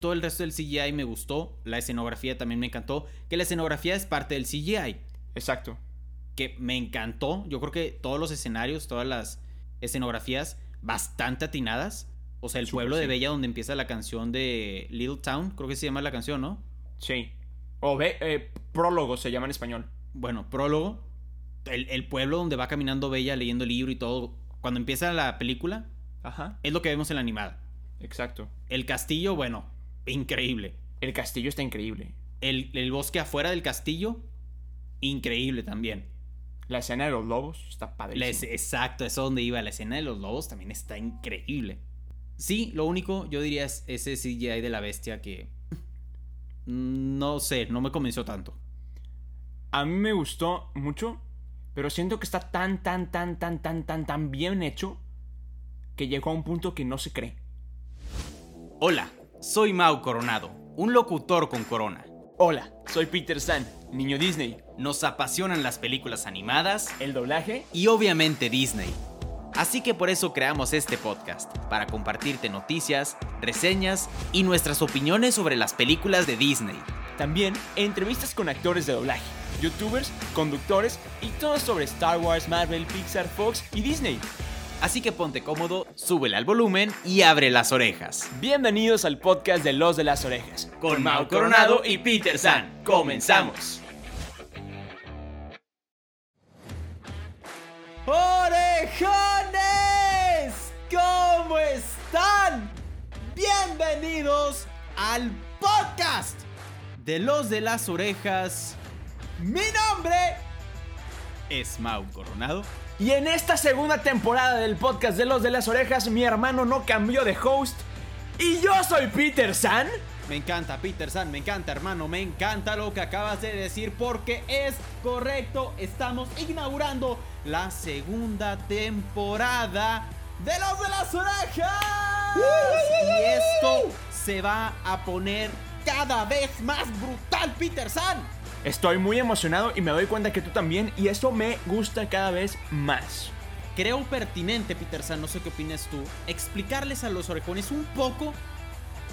Todo el resto del CGI me gustó, la escenografía también me encantó, que la escenografía es parte del CGI. Exacto. Que me encantó, yo creo que todos los escenarios, todas las escenografías bastante atinadas. O sea, el pueblo de. Bella donde empieza la canción de Little Town, creo que se llama la canción, ¿no? Sí. O ve, eh, prólogo se llama en español. Bueno, prólogo. El, el pueblo donde va caminando Bella leyendo el libro y todo. Cuando empieza la película, Ajá. es lo que vemos en la animada. Exacto. El castillo, bueno, increíble. El castillo está increíble. El, el bosque afuera del castillo, increíble también. La escena de los lobos está padrísima. es- exacto, eso es donde iba. La escena de los lobos también está increíble. Sí, lo único yo diría es ese CGI de la bestia que. No sé, no me convenció tanto. A mí me gustó mucho, pero siento que está tan, tan, tan, tan, tan, tan, tan bien hecho que llegó a un punto que no se cree. Hola, soy Mau Coronado, un locutor con corona. Hola, soy Peter San, niño Disney. Nos apasionan las películas animadas El doblaje y obviamente Disney. Así que por eso creamos este podcast, para compartirte noticias, reseñas y nuestras opiniones sobre las películas de Disney. También entrevistas con actores de doblaje, youtubers, conductores y todo sobre Star Wars, Marvel, Pixar, Fox y Disney. Así que ponte cómodo, súbele al volumen y abre las orejas. Bienvenidos al podcast de Los de las Orejas. Con Mau Coronado y Peter San. Comenzamos. ¡Orejones! ¿Cómo están? Bienvenidos al podcast de los de las orejas. Mi nombre es Mau Coronado. Y en esta segunda temporada del podcast de Los de las Orejas, mi hermano no cambió de host. Y yo soy Peter San. Me encanta, Peter San, me encanta, hermano, me encanta lo que acabas de decir porque es correcto. Estamos inaugurando la segunda temporada de Los de las Orejas. Y esto se va a poner cada vez más brutal, Peter San. Estoy muy emocionado y me doy cuenta que tú también, y eso me gusta cada vez más. Creo pertinente, Peter San, no sé qué opinas tú, explicarles a los orejones un poco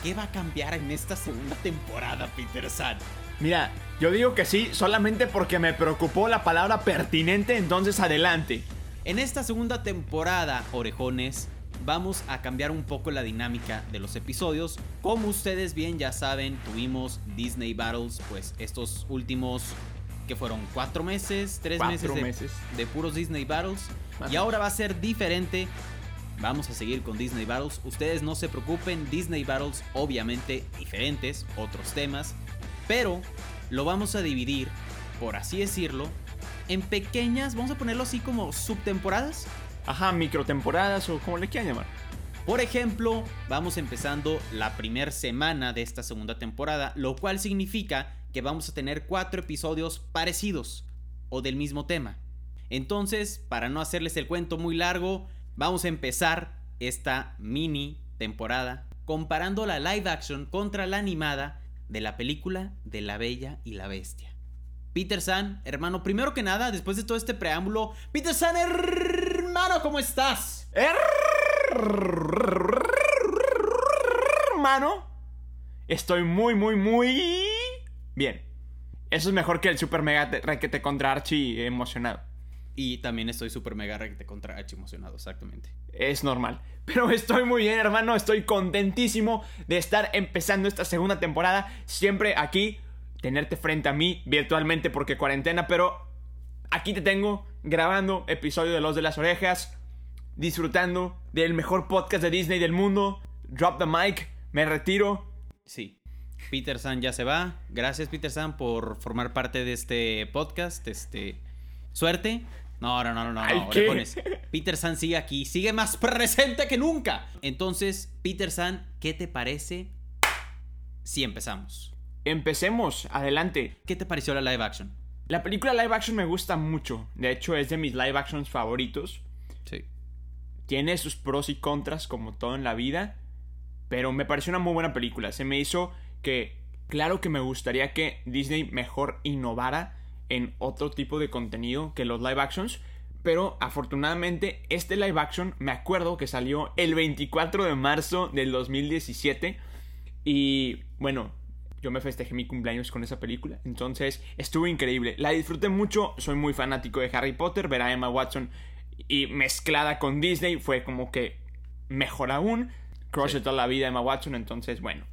qué va a cambiar en esta segunda temporada, Peter San. Mira, yo digo que sí solamente porque me preocupó la palabra pertinente, entonces adelante. En esta segunda temporada, orejones, vamos a cambiar un poco la dinámica de los episodios. Como ustedes bien ya saben, tuvimos Disney Battles, pues estos últimos, que fueron cuatro meses, tres Cuatro meses de, meses. de puros Disney Battles. Más Y ahora va a ser diferente. Vamos a seguir con Disney Battles. Ustedes no se preocupen, Disney Battles obviamente diferentes, otros temas. Pero lo vamos a dividir, por así decirlo, en pequeñas, vamos a ponerlo así como subtemporadas. Ajá, microtemporadas o como le quieran llamar. Por ejemplo, vamos empezando la primera semana de esta segunda temporada, lo cual significa que vamos a tener cuatro episodios parecidos o del mismo tema. Entonces, para no hacerles el cuento muy largo, vamos a empezar esta mini temporada comparando la live action contra la animada de la película de La Bella y la Bestia. Peter San, hermano, primero que nada, después de todo este preámbulo, Peter San, hermano, ¿cómo estás? Hermano, estoy muy, muy, muy bien. Eso es mejor que el super mega te- requete contra Archie emocionado. Y también estoy súper mega recte contra H emocionado, exactamente. Es normal. Pero estoy muy bien, hermano. Estoy contentísimo de estar empezando esta segunda temporada. Siempre aquí, tenerte frente a mí virtualmente porque cuarentena, pero aquí te tengo grabando episodio de Los de las Orejas, disfrutando del mejor podcast de Disney del mundo. Drop the mic, me retiro. Sí. Peter San ya se va. Gracias, Peter San, por formar parte de este podcast. Este. Suerte. No, no, no, no, no. Ay, no, ¿qué? orejones. Peter San sigue aquí. Sigue más presente que nunca. Entonces, Peter San, ¿qué te parece si empezamos? Empecemos, adelante. ¿Qué te pareció la live action? La película live action me gusta mucho. De hecho, es de mis live actions favoritos. Sí. tiene sus pros y contras como todo en la vida, pero me pareció una muy buena película. Se me hizo que, claro que me gustaría que Disney mejor innovara en otro tipo de contenido que los live actions, pero afortunadamente este live action me acuerdo que salió el 24 de marzo del 2017 Y bueno, yo me festejé mi cumpleaños con esa película. Entonces, estuvo increíble. La disfruté mucho. Soy muy fanático de Harry Potter. Ver a Emma Watson y mezclada con Disney fue como que mejor aún. Crush de toda la vida Emma Watson. Entonces, bueno.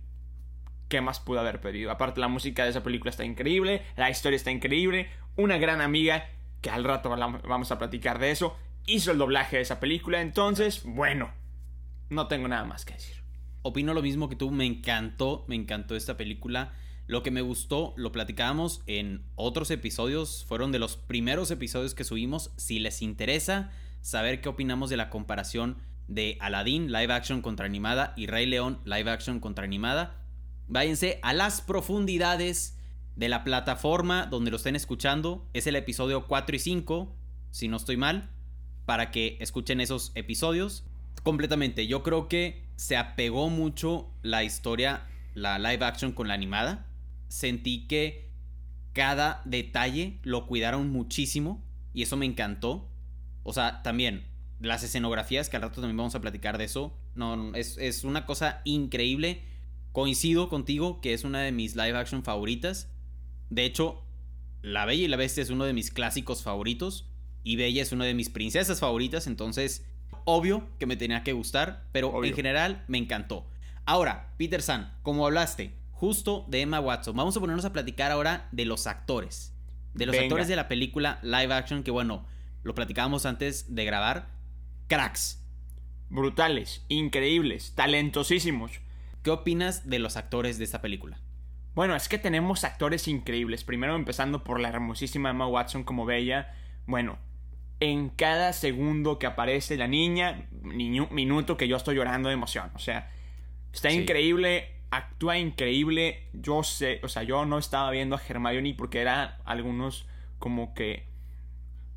¿Qué más pude haber pedido? Aparte, la música de esa película está increíble. La historia está increíble. Una gran amiga, que al rato vamos a platicar de eso, hizo el doblaje de esa película. Entonces, bueno. No tengo nada más que decir opino lo mismo que tú, me encantó, me encantó esta película. Lo que me gustó, lo platicábamos en otros episodios, fueron de los primeros episodios que subimos. Si les interesa saber qué opinamos de la comparación de Aladdin live action contra animada y Rey León live action contra animada, váyanse a las profundidades de la plataforma donde lo estén escuchando. Es el episodio 4 y 5, si no estoy mal, para que escuchen esos episodios completamente. Yo creo que se apegó mucho la historia, la live action con la animada. Sentí que cada detalle lo cuidaron muchísimo y eso me encantó. O sea, también las escenografías, que al rato también vamos a platicar de eso. No, es, es una cosa increíble. Coincido contigo que es una de mis live action favoritas. De hecho, La Bella y la Bestia es uno de mis clásicos favoritos. Y Bella es una de mis princesas favoritas. Entonces, obvio que me tenía que gustar, pero en general me encantó. Ahora, Peter San, como hablaste justo de Emma Watson, vamos a ponernos a platicar ahora de los actores. De los actores de la película live action, que bueno, lo platicábamos antes de grabar. Cracks. Brutales, increíbles, talentosísimos. ¿Qué opinas de los actores de esta película? Bueno, es que tenemos actores increíbles. Primero empezando por la hermosísima Emma Watson como Bella. Bueno, en cada segundo que aparece la niña, minuto que yo estoy llorando de emoción. O sea, está increíble, actúa increíble. Yo sé, o sea, yo no estaba viendo a Hermione porque eran algunos como que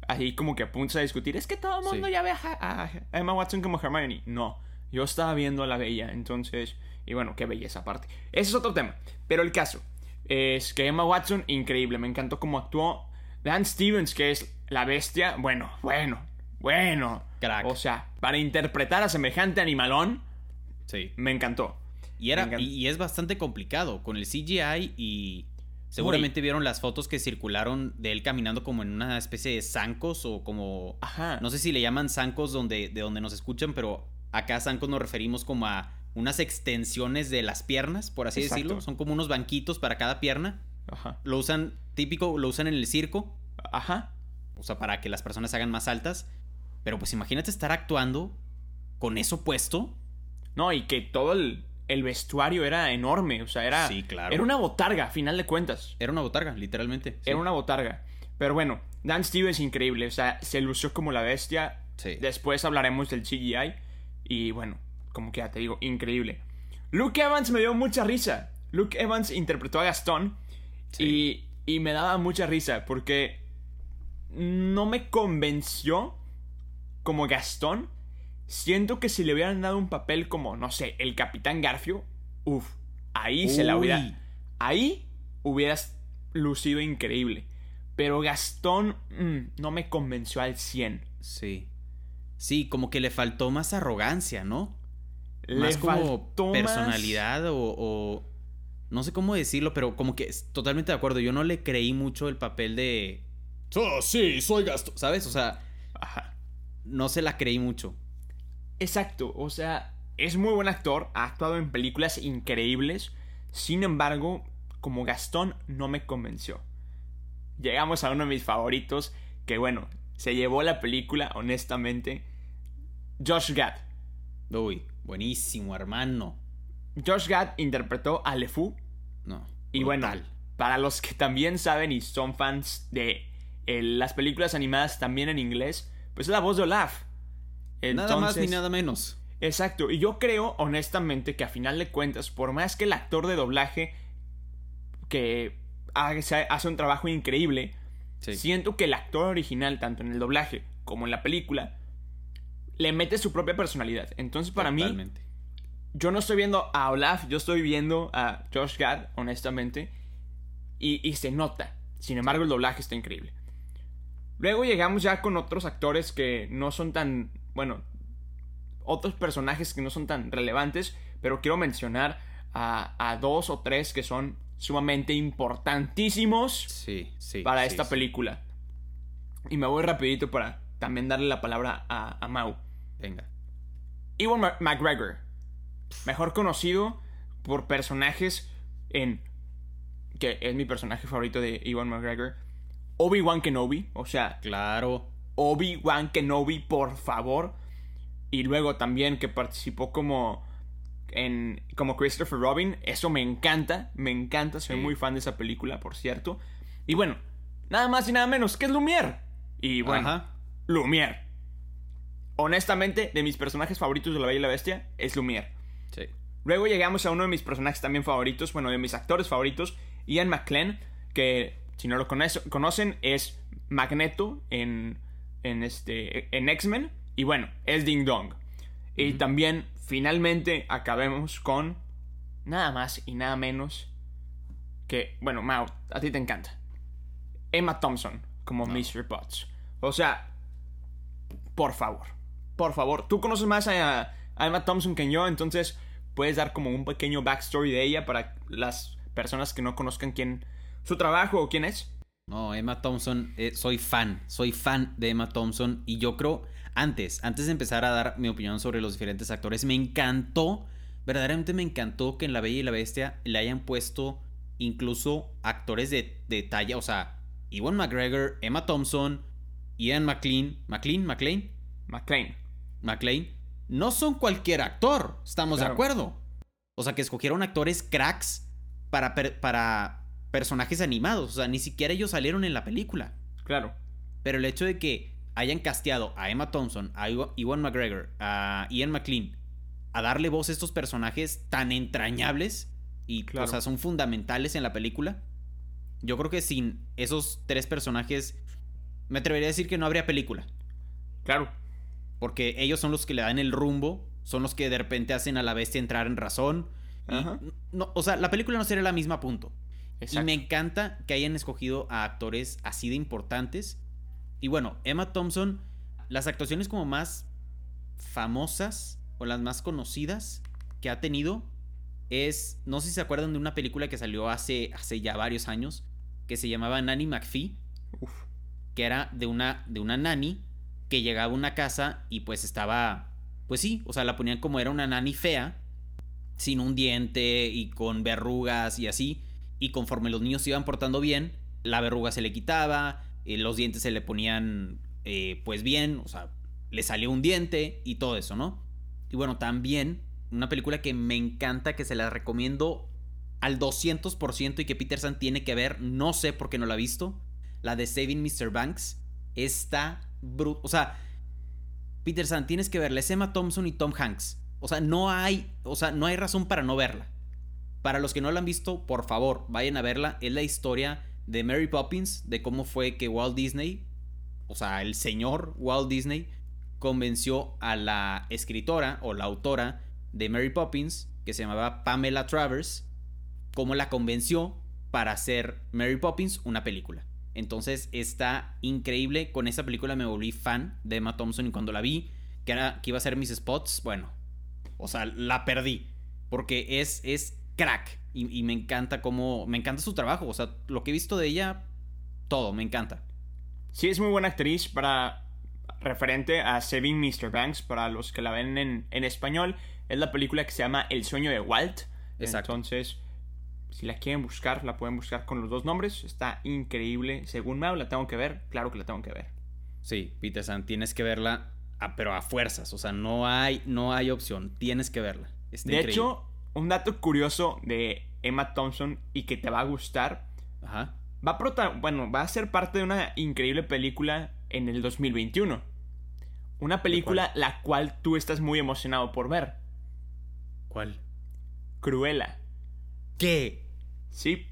ahí como que a punto de discutir. Es que todo el mundo ya ve a, Emma Watson como Hermione. No, yo estaba viendo a la bella, entonces, y bueno, qué belleza aparte. Ese es otro tema. Pero el caso es que Emma Watson, increíble, me encantó cómo actuó. Dan Stevens, que es la bestia, bueno, bueno, bueno. Crack. O sea, para interpretar a semejante animalón, sí. me encantó. Y, era, y, es bastante complicado con el CGI y seguramente vieron las fotos que circularon de él caminando como en una especie de zancos o como... Ajá. No sé si le llaman zancos donde, de donde nos escuchan, pero acá zancos nos referimos como a unas extensiones de las piernas, por así decirlo. Son como unos banquitos para cada pierna. Ajá. Lo usan, típico, lo usan en el circo. Ajá o sea, para que las personas se hagan más altas. Pero pues imagínate estar actuando con eso puesto. No, y que todo el, vestuario era enorme, o sea, era... Sí, claro. Era una botarga, a final de cuentas. Era una botarga, literalmente. Era una botarga. Pero bueno, Dan Stevens increíble, o sea, se lució como la bestia. Sí. Después hablaremos del CGI. Y bueno, como que ya te digo, increíble. Luke Evans me dio mucha risa. Luke Evans interpretó a Gastón. Y, y me daba mucha risa porque no me convenció como Gastón. Siento que si le hubieran dado un papel como, no sé, el Capitán Garfio, uff, ahí se la hubiera... Ahí hubieras lucido increíble. Pero Gastón mm, no me convenció al 100. Sí. Sí, como que le faltó más arrogancia, ¿no? Le más como personalidad o, No sé cómo decirlo, pero como que totalmente de acuerdo. Yo no le creí mucho el papel de, Oh, sí, soy gasto. ¿Sabes? O sea, no se la creí mucho. Exacto, o sea, es muy buen actor, ha actuado en películas increíbles, sin embargo, como Gastón no me convenció. Llegamos a uno de mis favoritos, que bueno, se llevó la película, honestamente, Josh Gad. Uy, buenísimo, hermano. Josh Gad interpretó a LeFou. No. Y bueno, para los que también saben y son fans de las películas animadas también en inglés, pues es la voz de Olaf. nada más ni nada menos. Exacto, y yo creo honestamente que a final de cuentas, por más que el actor de doblaje que hace, un trabajo increíble, siento que el actor original, tanto en el doblaje como en la película, le mete su propia personalidad. Entonces para mí, yo no estoy viendo a Olaf, yo estoy viendo a Josh Gad, honestamente, y se nota. Sin embargo, el doblaje está increíble. Luego llegamos ya con otros actores que no son tan, bueno, otros personajes que no son tan relevantes, pero quiero mencionar a, a dos o tres que son sumamente importantísimos Sí, sí. para sí, esta película. Y me voy rapidito para también darle la palabra a, a Mau. Venga. Ewan McGregor, mejor conocido por personajes en que es mi personaje favorito de Ewan McGregor, Obi-Wan Kenobi, o sea, Claro. Obi-Wan Kenobi, por favor. Y luego también que participó como en como Christopher Robin, eso me encanta, me encanta, soy Sí. muy fan de esa película, por cierto. Y bueno, nada más y nada menos que es Lumière. Y bueno, Ajá. Lumière. Honestamente, de mis personajes favoritos de La Bella y la Bestia es Lumière. Sí. Luego llegamos a uno de mis personajes también favoritos, bueno, de mis actores favoritos, Ian McClane, que si no lo conoce- conocen es Magneto en, en, este, en X-Men, y bueno, es Ding Dong. Y también, finalmente, acabemos con nada más y nada menos que, bueno, Mao, a ti te encanta. Emma Thompson como Mr. Potts. O sea, por favor, por favor, tú conoces más a, a Emma Thompson que yo, entonces puedes dar como un pequeño backstory de ella para las personas que no conozcan quién, su trabajo o quién es. No, Emma Thompson, eh, soy fan, soy fan de Emma Thompson y yo creo, antes, antes de empezar a dar mi opinión sobre los diferentes actores, me encantó, verdaderamente me encantó que en La Bella y la Bestia le hayan puesto incluso actores de, de talla, o sea, Ewan McGregor, Emma Thompson, Ian McLean, McLean, McLean, McClane. McLean, no son cualquier actor, estamos Claro. de acuerdo. O sea, que escogieron actores cracks para, per- para personajes animados, o sea, ni siquiera ellos salieron en la película. Claro. Pero el hecho de que hayan casteado a Emma Thompson, a Ewa- Ewan McGregor, a Ian McLean, a darle voz a estos personajes tan entrañables y Claro. o sea, son fundamentales en la película. Yo creo que sin esos tres personajes, me atrevería a decir que no habría película. Claro. Porque ellos son los que le dan el rumbo, son los que de repente hacen a la bestia entrar en razón. Y Ajá. no, o sea, la película no sería la misma punto. Y me encanta que hayan escogido a actores así de importantes. Y bueno, Emma Thompson, las actuaciones como más famosas o las más conocidas que ha tenido es, no sé si se acuerdan de una película que salió hace, hace ya varios años, que se llamaba Nanny McPhee, Uf. que era de una, de una nanny que llegaba a una casa y pues estaba, pues sí, o sea, la ponían como era una nanny fea, sin un diente y con verrugas y así, y conforme los niños se iban portando bien, la verruga se le quitaba, eh, los dientes se le ponían eh, pues bien, o sea, le salió un diente y todo eso, ¿no? Y bueno, también una película que me encanta, que se la recomiendo al 200% y que Peter San tiene que ver, no sé por qué no la ha visto, la de Saving Mr. Banks, está O sea, Peter San, tienes que verla, es Emma Thompson y Tom Hanks. O sea, no hay, o sea, no hay razón para no verla. Para los que no la han visto, por favor, vayan a verla. Es la historia de Mary Poppins, de cómo fue que Walt Disney, o sea, el señor Walt Disney, convenció a la escritora o la autora de Mary Poppins, que se llamaba Pamela Travers, cómo la convenció para hacer Mary Poppins una película. Entonces está increíble. Con esa película me volví fan de Emma Thompson y cuando la vi, que, era, que iba a ser mis spots, bueno, o sea, la perdí. Porque es, es crack. Y, y me encanta cómo. Me encanta su trabajo. O sea, lo que he visto de ella, todo, me encanta. Sí, es muy buena actriz para. Referente a Saving Mr. Banks, para los que la ven en, en español, es la película que se llama El sueño de Walt. Exacto. Entonces, si la quieren buscar, la pueden buscar con los dos nombres. Está increíble. Según Mau, la tengo que ver. Claro que la tengo que ver. Sí, Peter San, tienes que verla, a- pero a fuerzas. O sea, no hay, no hay opción. Tienes que verla. Está de increíble. hecho, un dato curioso de Emma Thompson y que te va a gustar. Ajá. Va a, prota- bueno, va a ser parte de una increíble película en el 2021. Una película la cual tú estás muy emocionado por ver. ¿Cuál? Cruella. ¿Qué? Sí.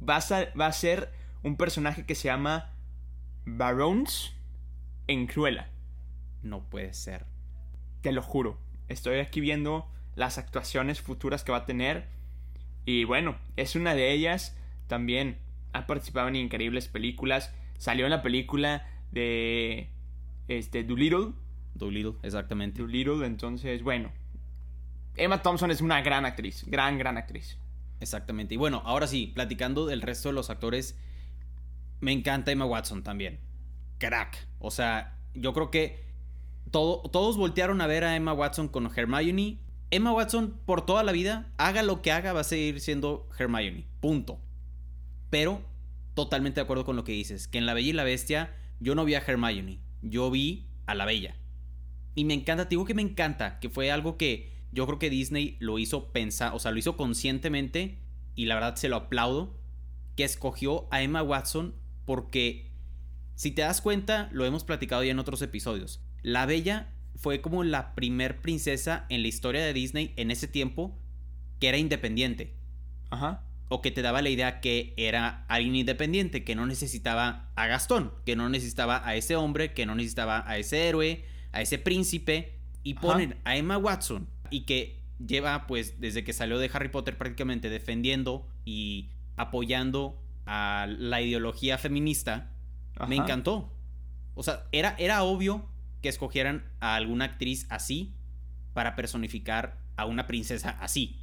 Vas a- va a ser un personaje que se llama Barons en Cruella. No puede ser. Te lo juro. Estoy aquí viendo las actuaciones futuras que va a tener. Y bueno, es una de ellas. También ha participado en increíbles películas. Salió en la película de este Doolittle. Doolittle, exactamente. Doolittle, entonces, bueno. Emma Thompson es una gran actriz, gran, gran actriz. Exactamente. Y bueno, ahora sí, platicando del resto de los actores, me encanta Emma Watson también. Crack. O sea, yo creo que todo, todos voltearon a ver a Emma Watson con Hermione. Emma Watson, por toda la vida, haga lo que haga, va a seguir siendo Hermione. Punto. Pero, totalmente de acuerdo con lo que dices, que en La Bella y la Bestia yo no vi a Hermione, yo vi a la Bella. Y me encanta, te digo que me encanta, que fue algo que yo creo que Disney lo hizo pensar, o sea, lo hizo conscientemente y la verdad se lo aplaudo, que escogió a Emma Watson porque, si te das cuenta, lo hemos platicado ya en otros episodios, la Bella fue como la primer princesa en la historia de Disney en ese tiempo que era independiente. Ajá. O que te daba la idea que era alguien independiente, que no necesitaba a Gastón, que no necesitaba a ese hombre, que no necesitaba a ese héroe, a ese príncipe. Y ponen a Emma Watson y que lleva pues desde que salió de Harry Potter prácticamente defendiendo y apoyando a la ideología feminista. Me encantó. O sea, era, era obvio que escogieran a alguna actriz así para personificar a una princesa así.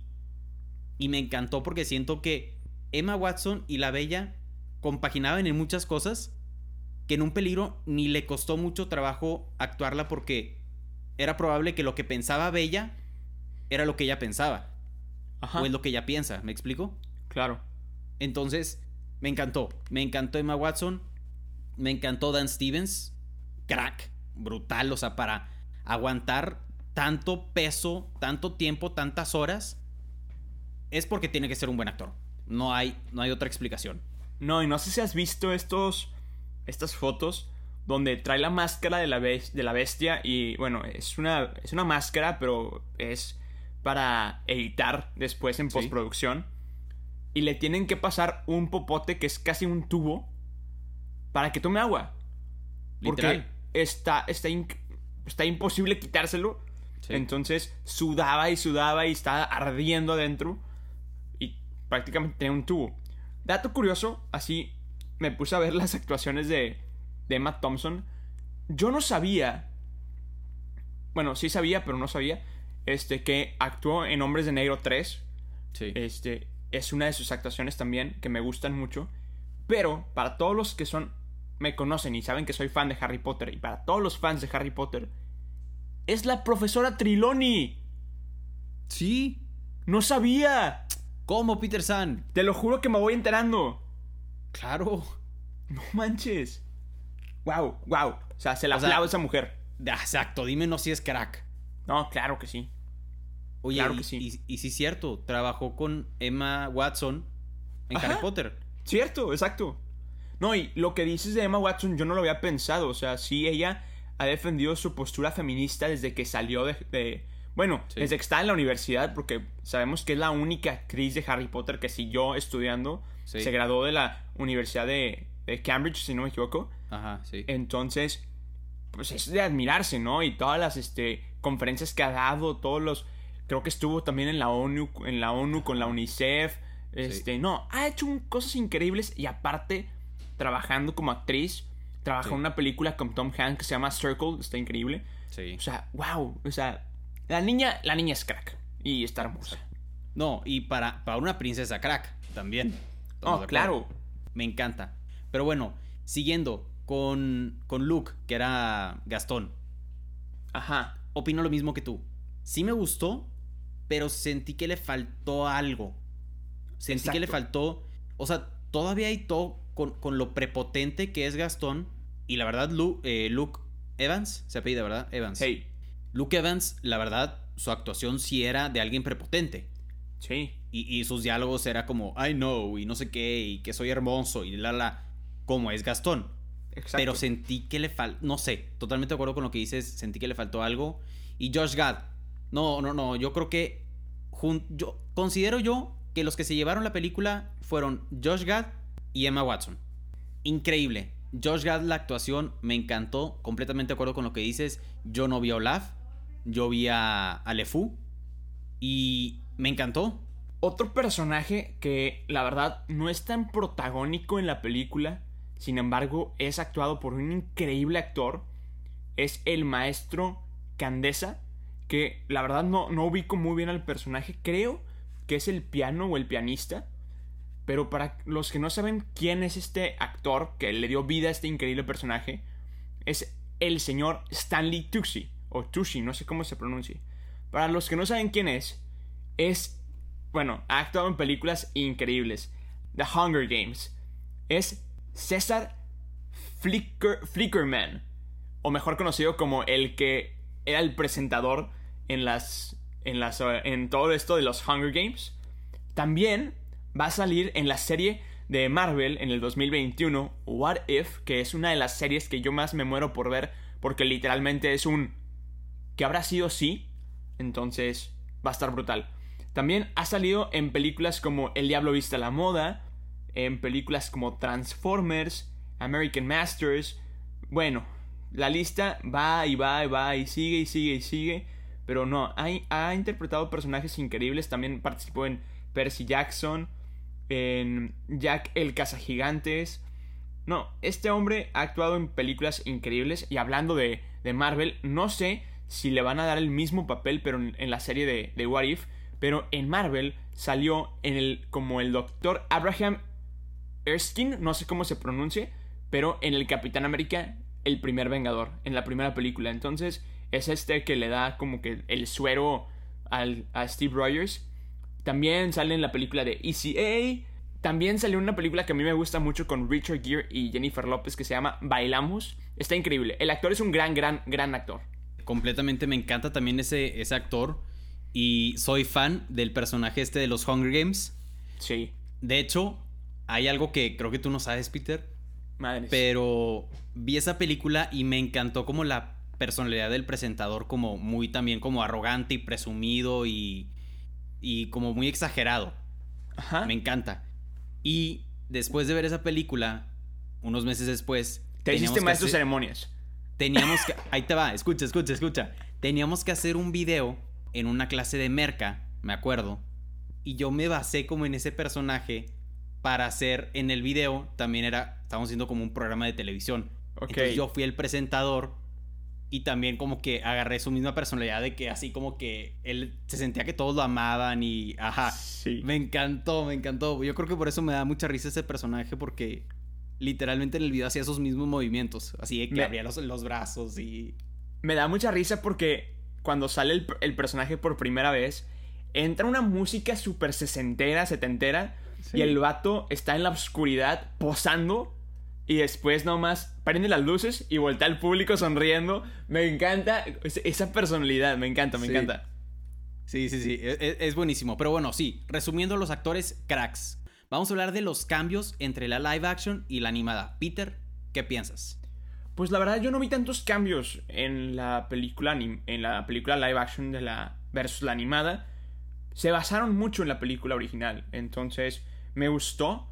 Y me encantó porque siento que Emma Watson y la Bella compaginaban en muchas cosas que en un peligro ni le costó mucho trabajo actuarla porque era probable que lo que pensaba Bella era lo que ella pensaba. O es lo que ella piensa, ¿me explico? Claro. Entonces, me encantó. Me encantó Emma Watson. Me encantó Dan Stevens. Crack. Brutal. O sea, para aguantar tanto peso, tanto tiempo, tantas horas. Es porque tiene que ser un buen actor. No hay, no hay otra explicación. No, y no sé si has visto estos. Estas fotos donde trae la máscara de la, de la bestia y bueno, es una, es una máscara, pero es para editar después en postproducción. Y le tienen que pasar un popote que es casi un tubo para que tome agua. Porque está, está, está imposible quitárselo. Entonces sudaba y sudaba y estaba ardiendo adentro. Y prácticamente tenía un tubo. Dato curioso, así me puse a ver las actuaciones de, de Emma Thompson. Yo no sabía. Bueno, sí sabía, pero no sabía este, que actuó en Hombres de Negro 3. Sí. Este, es una de sus actuaciones también que me gustan mucho. Pero para todos los que son me conocen y saben que soy fan de Harry Potter y para todos los fans de Harry Potter es la profesora Triloni. Sí, no sabía. ¿Cómo, Peter San? Te lo juro que me voy enterando. Claro. No manches. Wow, wow. O sea, se la aplaudo a esa mujer. Exacto, dime no si es crack. No, claro que sí. Oye, claro que sí. Y, sí es cierto, trabajó con Emma Watson en Harry Potter. Cierto, exacto. No, y lo que dices de Emma Watson yo no lo había pensado. O sea, sí, ella ha defendido su postura feminista desde que salió de... bueno, desde que está en la universidad, porque sabemos que es la única actriz de Harry Potter que siguió estudiando. Se graduó de la Universidad de, de Cambridge, si no me equivoco. Ajá, sí. Entonces, pues es de admirarse, ¿no? Y todas las, este conferencias que ha dado, todos los... Creo que estuvo también en la ONU, en la ONU con la UNICEF. Este, no, ha hecho cosas increíbles y aparte, trabajando como actriz, trabajó en una película con Tom Hanks que se llama Circle, está increíble. Sí. O sea, wow, o sea, la niña, la niña es crack y está hermosa. No, y para, para una princesa crack también. Oh, claro. Me encanta. Pero bueno, siguiendo con, con Luke, que era Gastón. Ajá opino lo mismo que tú. Sí me gustó, pero sentí que le faltó algo. Sentí que le faltó. O sea, todavía hay todo con, lo prepotente que es Gastón. Y la verdad, eh, Luke, Evans, se apellida, ¿verdad? Evans. Hey. Luke Evans, la verdad, su actuación sí era de alguien prepotente. Sí. Y, sus diálogos era como, I know, y no sé qué, y que soy hermoso, y la la. Como es Gastón. Pero sentí que le faltó, no sé, totalmente de acuerdo con lo que dices, sentí que le faltó algo. Y Josh Gad, no, no, no, yo creo que, yo considero yo que los que se llevaron la película fueron Josh Gad y Emma Watson. Increíble. Josh Gad, la actuación me encantó, completamente de acuerdo con lo que dices. Yo no vi a Olaf, yo vi a, a LeFou y me encantó. Otro personaje que la verdad no es tan protagónico en la película, sin embargo, es actuado por un increíble actor. Es el maestro Candesa, que la verdad no, no ubico muy bien al personaje. Creo que es el piano o el pianista. Pero para los que no saben quién es este actor que le dio vida a este increíble personaje, es el señor Stanley Tucci, o Tucci, no sé cómo se pronuncia. Para los que no saben quién es, es, bueno, ha actuado en películas increíbles. The Hunger Games. Es César Flicker, Flickerman, o mejor conocido como el que era el presentador en las, en las, en todo esto de los Hunger Games. También va a salir en la serie de Marvel en el 2021, What If, que es una de las series que yo más me muero por ver, porque literalmente es un... que habrá sido sí, entonces va a estar brutal. También ha salido en películas como El Diablo Vista a la Moda, en películas como Transformers, American Masters. Bueno, la lista va y va y va y sigue y sigue y sigue. Pero no, ha, ha interpretado personajes increíbles. También participó en Percy Jackson, en Jack el Cazagigantes. No, este hombre ha actuado en películas increíbles. Y hablando de, de Marvel, no sé si le van a dar el mismo papel, pero en, la serie de, de, What If. Pero en Marvel salió en el, como el doctor Abraham Erskine, no sé cómo se pronuncie, pero en el Capitán América, el primer Vengador, en la primera película. Entonces, es este que le da como que el suero al, a Steve Rogers. También sale en la película de ECA. También salió una película que a mí me gusta mucho con Richard Gere y Jennifer Lopez que se llama Bailamos. Está increíble. El actor es un gran, gran, gran actor. Completamente me encanta también ese, ese actor. Y soy fan del personaje este de los Hunger Games. Sí. De hecho, hay algo que creo que tú no sabes, Peter. Madre. Pero vi esa película y me encantó como la personalidad del presentador, como muy también como arrogante y presumido y, y como muy exagerado. Ajá. Me encanta. Y después de ver esa película, unos meses después... Te hiciste maestro de ceremonias. Teníamos que... Ahí te va, escucha, escucha, escucha. Teníamos que hacer un video en una clase de merca, me acuerdo. Y yo me basé como en ese personaje para hacer en el video también era, estábamos haciendo como un programa de televisión. Okay. yo fui el presentador y también como que agarré su misma personalidad de que así como que él se sentía que todos lo amaban y ajá. Sí. Me encantó, me encantó. Yo creo que por eso me da mucha risa ese personaje porque literalmente en el video hacía esos mismos movimientos, así de que me... abría los, los, brazos y... Me da mucha risa porque cuando sale el, el personaje por primera vez, entra una música súper sesentera, setentera Sí. Y el vato está en la oscuridad posando. Y después nomás prende las luces y voltea al público sonriendo. Me encanta esa personalidad, me encanta, me sí. encanta. Sí, sí, sí, es, es, buenísimo. Pero bueno, sí, resumiendo los actores cracks. Vamos a hablar de los cambios entre la live action y la animada. Peter, ¿qué piensas? Pues la verdad yo no vi tantos cambios en la película en la película live action de la versus la animada. Se basaron mucho en la película original, entonces me gustó.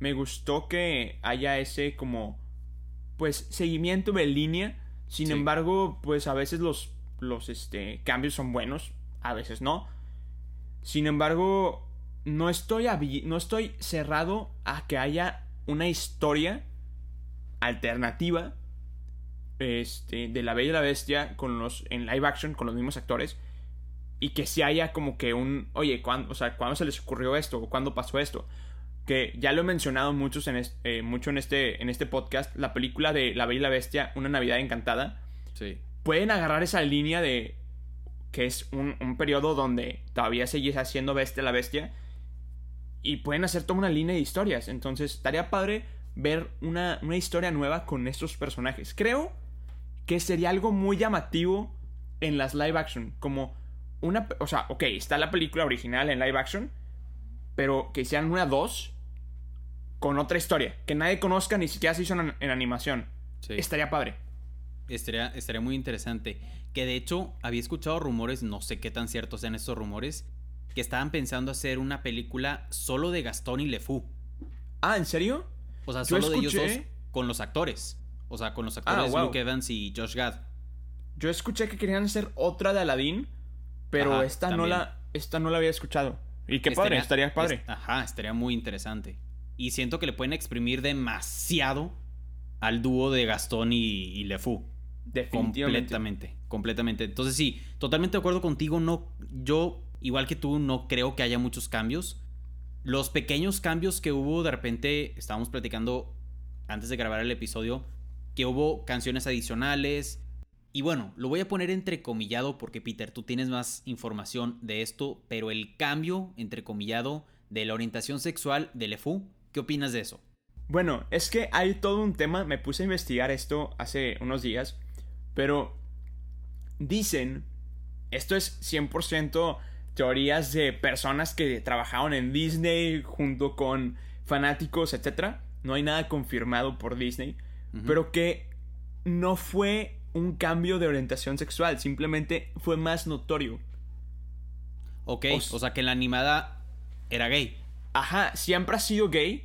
Me gustó que haya ese como pues seguimiento de línea. Sin sí. embargo, pues a veces los los este cambios son buenos, a veces no. Sin embargo, no estoy no estoy cerrado a que haya una historia alternativa este de la Bella y la Bestia con los en live action con los mismos actores y que si haya como que un, oye, ¿cuándo, o sea, ¿cuándo se les ocurrió esto? ¿O cuándo pasó esto? Que ya lo he mencionado muchos en este, eh, mucho en este, en este podcast, la película de La Bella y la Bestia, Una Navidad Encantada. Sí. Pueden agarrar esa línea de que es un, un periodo donde todavía seguís haciendo Bestia la Bestia y pueden hacer toda una línea de historias. Entonces, estaría padre ver una, una historia nueva con estos personajes. Creo que sería algo muy llamativo en las live action, como una, o sea, ok, está la película original en live action, pero que hicieran una 2 con otra historia, que nadie conozca, ni siquiera se hizo en, en animación. Sí. Estaría padre. Estaría, estaría muy interesante. Que de hecho había escuchado rumores, no sé qué tan ciertos sean estos rumores, que estaban pensando hacer una película solo de Gastón y LeFou. Ah, ¿en serio? O sea, solo de ellos dos con los actores. O sea, con los actores Ah, wow. Luke Evans y Josh Gad. Yo escuché que querían hacer otra de Aladdin, pero Ajá, esta no la esta no la había escuchado. Y qué padre, estaría padre. es- ajá, estaría muy interesante. Y siento que le pueden exprimir demasiado al dúo de Gastón y, y LeFou. Definitivamente. Completamente, completamente. Entonces sí, totalmente de acuerdo contigo. No, yo, igual que tú, no creo que haya muchos cambios. Los pequeños cambios que hubo, de repente, estábamos platicando antes de grabar el episodio, que hubo canciones adicionales. Y bueno, lo voy a poner entrecomillado porque Peter, tú tienes más información de esto, pero el cambio, entrecomillado, de la orientación sexual de LeFou, ¿qué opinas de eso? Bueno, es que hay todo un tema, me puse a investigar esto hace unos días, pero dicen, esto es 100% teorías de personas que trabajaron en Disney junto con fanáticos, etc. No hay nada confirmado por Disney, pero que no fue un cambio de orientación sexual, simplemente fue más notorio. Ok, o, sea que en la animada era gay. Ajá, siempre ha sido gay,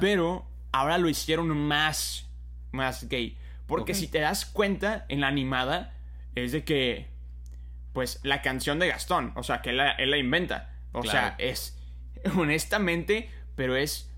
pero ahora lo hicieron más, más gay. Porque si te das cuenta, en la animada es de que, pues, la canción de Gastón, o sea, que él la, inventa. O sea, es, honestamente, pero es,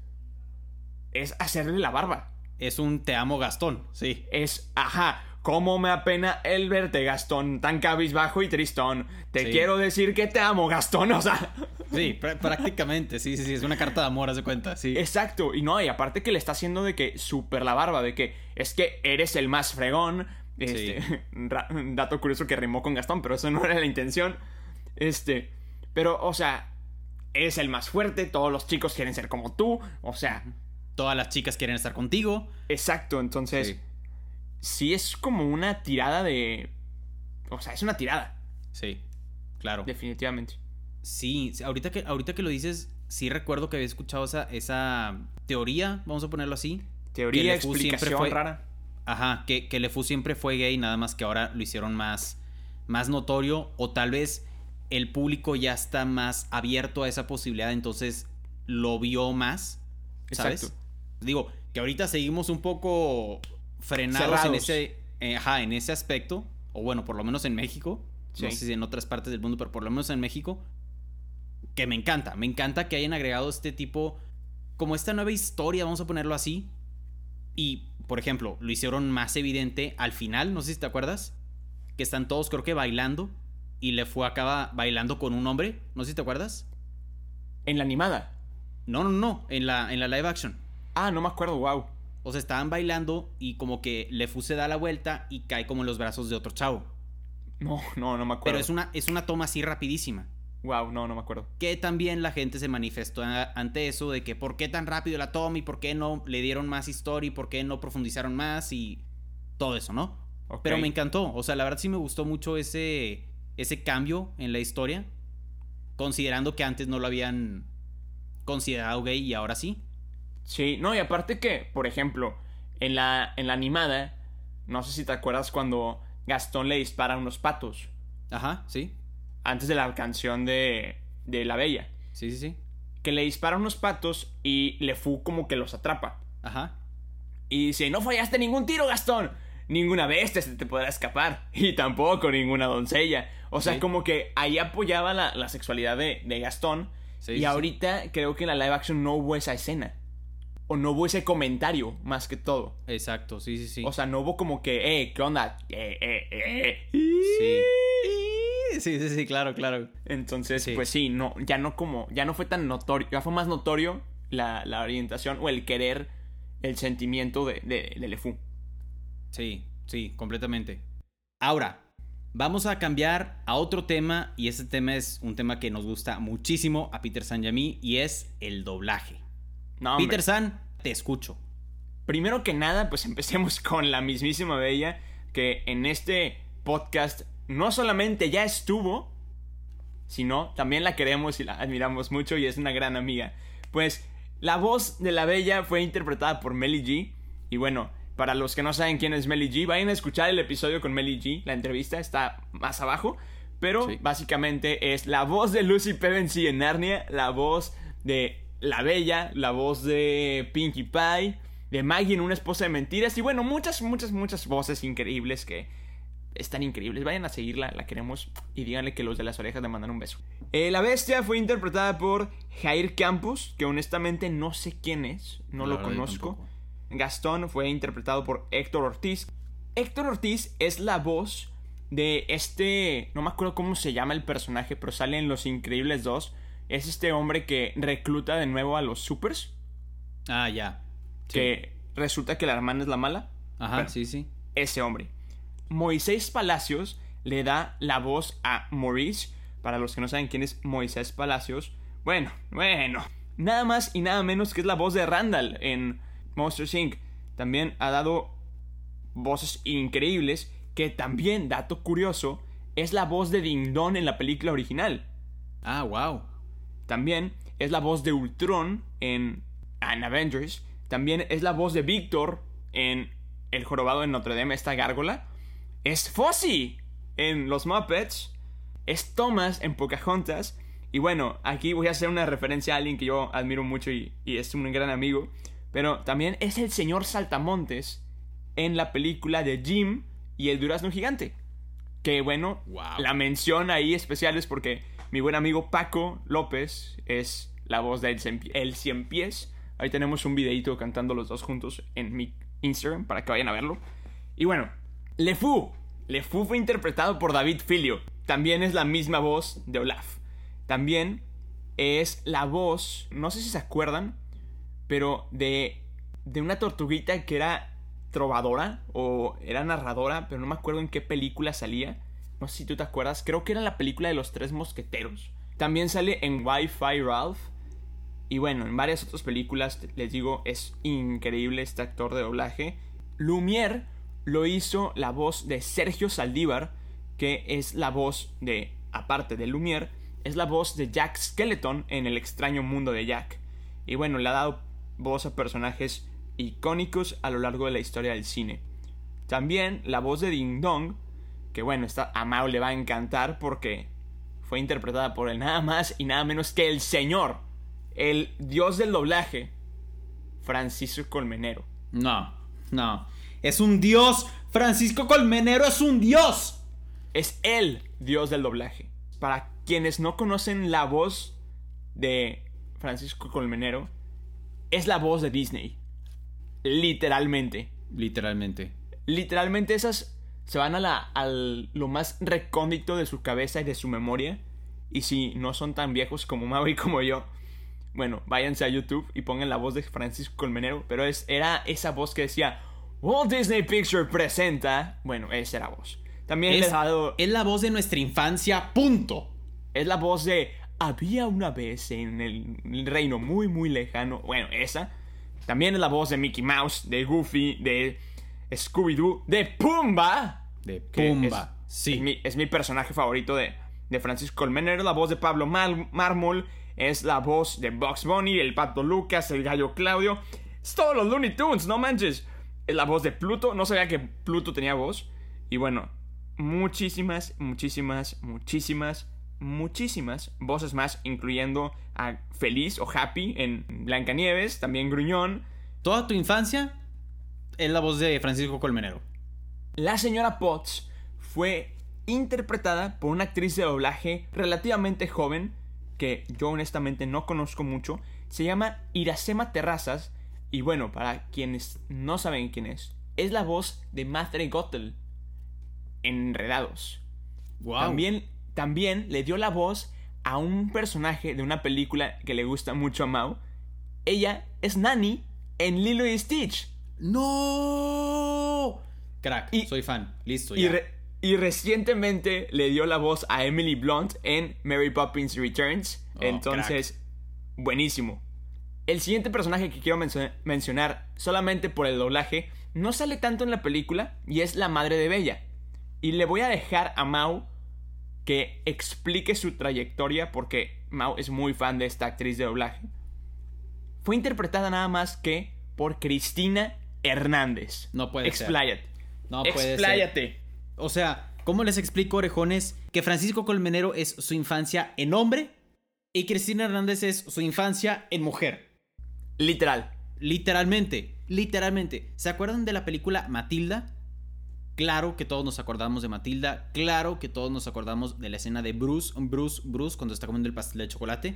es hacerle la barba. Es un te amo Gastón, sí. Es, ajá, cómo me apena el verte, Gastón, tan cabizbajo y tristón. Te quiero decir que te amo, Gastón, o sea. Sí, prácticamente, sí, sí, sí, es una carta de amor, haz de cuenta, sí. Exacto, y no, y aparte que le está haciendo de que súper la barba, de que es que eres el más fregón. Este, dato curioso que rimó con Gastón, pero eso no era la intención. Este, pero, o sea, eres el más fuerte, todos los chicos quieren ser como tú, o sea. Todas las chicas quieren estar contigo. Exacto, entonces. Sí, sí es como una tirada de. O sea, es una tirada. Sí, claro. Definitivamente. Sí, ahorita que, ahorita que lo dices, sí recuerdo que había escuchado esa, esa teoría, vamos a ponerlo así. Teoría, explicación fue, rara. Ajá, que, que LeFou siempre fue gay, nada más que ahora lo hicieron más, más notorio, o tal vez el público ya está más abierto a esa posibilidad, entonces lo vio más, ¿sabes? Exacto. Digo, que ahorita seguimos un poco frenados en ese, eh, ajá, en ese aspecto, o bueno, por lo menos en México, no sé si en otras partes del mundo, pero por lo menos en México, que me encanta. Me encanta que hayan agregado este tipo, como esta nueva historia, vamos a ponerlo así. Y, por ejemplo, lo hicieron más evidente al final, no sé si te acuerdas, que están todos creo que bailando y le fue acaba bailando con un hombre, no sé si te acuerdas. ¿En la animada? No, no, no, en la, en la live action. Ah, no me acuerdo, wow. O sea, estaban bailando y como que LeFou se da la vuelta y cae como en los brazos de otro chavo. No, no, no me acuerdo. Pero es una, es una toma así rapidísima. Wow, no, no me acuerdo. Que también la gente se manifestó ante eso de que por qué tan rápido la toma y por qué no le dieron más historia y por qué no profundizaron más y todo eso, ¿no? Pero me encantó, o sea, la verdad sí me gustó mucho ese, ese cambio en la historia, considerando que antes no lo habían considerado gay y ahora sí. Sí, no, y aparte que, por ejemplo, en la, en la animada, no sé si te acuerdas cuando Gastón le dispara a unos patos. Ajá, sí antes de la canción de, de La Bella. Sí, sí, sí. Que le dispara unos patos y Le Fu como que los atrapa. Ajá. Y dice, no fallaste ningún tiro, Gastón. Ninguna bestia se te podrá escapar. Y tampoco ninguna doncella. O sea, como que ahí apoyaba la, sexualidad de, Gastón. y ahorita creo que en la live action no hubo esa escena. O no hubo ese comentario, más que todo. Exacto, sí, sí, sí. O sea, no hubo como que, eh, ¿qué onda? Eh, eh, eh. Sí. Sí, sí, sí, claro, claro. Entonces, pues sí, no, ya no como, ya no fue tan notorio, ya fue más notorio la, orientación o el querer, el sentimiento de, de, de LeFou. Sí, sí, completamente. Ahora, vamos a cambiar a otro tema y ese tema es un tema que nos gusta muchísimo a Peter San y es el doblaje. Peter San, te escucho. Primero que nada, pues empecemos con la mismísima Bella que en este podcast no solamente ya estuvo, sino también la queremos y la admiramos mucho y es una gran amiga. Pues la voz de la bella fue interpretada por Melly G. Y bueno, para los que no saben quién es Melly G, vayan a escuchar el episodio con Melly G. La entrevista está más abajo. Pero básicamente es la voz de Lucy Pevensey en Narnia, la voz de la bella, la voz de Pinkie Pie, de Maggie en Una esposa de mentiras. Y bueno, muchas, muchas, muchas voces increíbles que están increíbles. Vayan a seguirla, la queremos. Y díganle que los de las orejas le mandan un beso. Eh, la bestia fue interpretada por Jair Campos, que honestamente no sé quién es, no lo conozco. Gastón fue interpretado por Héctor Ortiz. Héctor Ortiz es la voz de este, no me acuerdo cómo se llama el personaje, pero sale en Los Increíbles 2. Es este hombre que recluta de nuevo a los supers. Ah, ya. Que resulta que la hermana es la mala. Ajá, sí, sí. Ese hombre. Moisés Palacios le da la voz a Maurice. Para los que no saben quién es Moisés Palacios. Bueno, bueno. Nada más y nada menos que es la voz de Randall en Monsters Inc. También ha dado voces increíbles que también, dato curioso, es la voz de Ding Dong en la película original. Ah, wow. También es la voz de Ultron en, en Avengers. También es la voz de Victor en El Jorobado en Notre Dame, esta gárgola. Es Fozzie en Los Muppets. Es Thomas en Pocahontas. Y bueno, aquí voy a hacer una referencia a alguien que yo admiro mucho y, y es un gran amigo. Pero también es el señor Saltamontes en la película de Jim y el durazno gigante. Que bueno, la mención ahí especial es porque mi buen amigo Paco López es la voz de El Cien Pies. Ahí tenemos un videito cantando los dos juntos en mi Instagram para que vayan a verlo. Y bueno, Le Fou. Le Fou fue interpretado por David Filio. También es la misma voz de Olaf. También es la voz, no sé si se acuerdan, pero de, de una tortuguita que era trovadora o era narradora, pero no me acuerdo en qué película salía. No sé si tú te acuerdas, creo que era la película de los tres mosqueteros. También sale en Wi-Fi Ralph. Y bueno, en varias otras películas, les digo, es increíble este actor de doblaje. Lumière lo hizo la voz de Sergio Saldívar, que es la voz de, aparte de Lumière, es la voz de Jack Skeleton en El extraño mundo de Jack. Y bueno, le ha dado voz a personajes icónicos a lo largo de la historia del cine. También la voz de Ding Dong, que bueno, está, a Mao le va a encantar porque fue interpretada por el nada más y nada menos que el señor, el dios del doblaje, Francisco Colmenero. No, no. Es un dios. Francisco Colmenero es un dios. Es el dios del doblaje. Para quienes no conocen la voz de Francisco Colmenero, es la voz de Disney. Literalmente. Literalmente. Literalmente esas se van a, la, lo más recóndito de su cabeza y de su memoria. Y si no son tan viejos como Mau y como yo, bueno, váyanse a YouTube y pongan la voz de Francisco Colmenero. Pero es, era esa voz que decía, Walt Disney Picture presenta. Bueno, esa era voz. También es, es la voz de nuestra infancia, punto. Es la voz de Había una vez en el reino muy, muy lejano. Bueno, esa. También es la voz de Mickey Mouse, de Goofy, de Scooby-Doo, de Pumba. De Pumba, sí. Es mi, personaje favorito de, de Francisco Colmenero. La voz de Pablo Mármol. Es la voz de Bugs Bunny, el Pato Lucas, el Gallo Claudio. Es todos los Looney Tunes, no manches. Es la voz de Pluto. No sabía que Pluto tenía voz. Y bueno, muchísimas, muchísimas, muchísimas, muchísimas voces más, incluyendo a Feliz o Happy en Blancanieves, también Gruñón. Toda tu infancia es la voz de Francisco Colmenero. La señora Potts fue interpretada por una actriz de doblaje relativamente joven, que yo honestamente no conozco mucho. Se llama Iracema Terrazas. Y bueno, para quienes no saben quién es, es la voz de Matre Gottel en Enredados. También, también le dio la voz a un personaje de una película que le gusta mucho a Mao. Ella es Nani en Lilo y Stitch. ¡No! Crack, soy fan. Listo, ya. Y, recientemente le dio la voz a Emily Blunt en Mary Poppins Returns. Oh, Entonces, buenísimo. El siguiente personaje que quiero mencionar, solamente por el doblaje, no sale tanto en la película y es la madre de Bella. Y le voy a dejar a Mao que explique su trayectoria porque Mao es muy fan de esta actriz de doblaje. Fue interpretada nada más que por Cristina Hernández. No puede Expláyate. ser. No puede Expláyate. O sea, ¿cómo les explico, orejones, que Francisco Colmenero es su infancia en hombre y Cristina Hernández es su infancia en mujer? Literal. Literalmente. Literalmente. ¿Se acuerdan de la película Matilda? Claro que todos nos acordamos de Matilda. Claro que todos nos acordamos de la escena de Bruce, Bruce, Bruce cuando está comiendo el pastel de chocolate.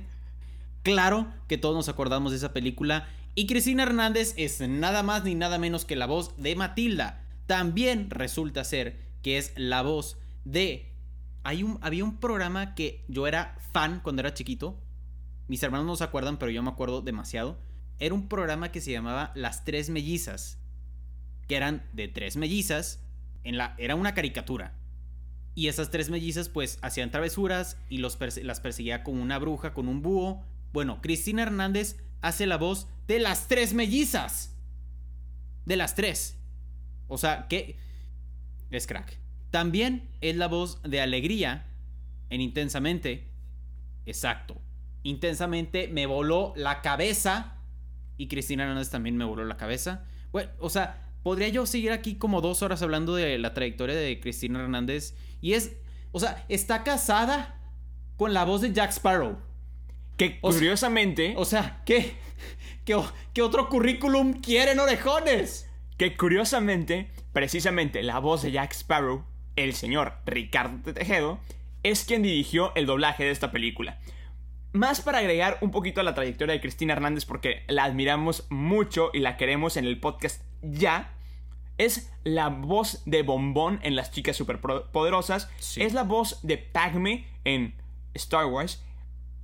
Claro que todos nos acordamos de esa película. Y Cristina Hernández es nada más ni nada menos que la voz de Matilda. también resulta ser que es la voz de... Hay un, había un programa que yo era fan cuando era chiquito. Mis hermanos no se acuerdan, pero yo me acuerdo demasiado. Era un programa que se llamaba Las Tres Mellizas. Que eran de tres mellizas. En la, era una caricatura. Y esas tres mellizas pues hacían travesuras y los las perseguía con una bruja, con un búho. Bueno, Cristina Hernández hace la voz de las tres mellizas. De las tres. O sea, que es crack. También es la voz de alegría en Intensamente. Exacto. Intensamente me voló la cabeza. Y Cristina Hernández también me voló la cabeza. Bueno, o sea, podría yo seguir aquí como dos horas hablando de la trayectoria de Cristina Hernández. Y es, o sea, está casada con la voz de Jack Sparrow. Que curiosamente... O sea, ¿qué, qué, otro currículum quieren orejones? Que curiosamente, precisamente la voz de Jack Sparrow, el señor Ricardo Tejedo, es quien dirigió el doblaje de esta película. Más para agregar un poquito a la trayectoria de Cristina Hernández porque la admiramos mucho y la queremos en el podcast ya. Es la voz de Bombón en Las Chicas Superpoderosas. Es la voz de Pagme en Star Wars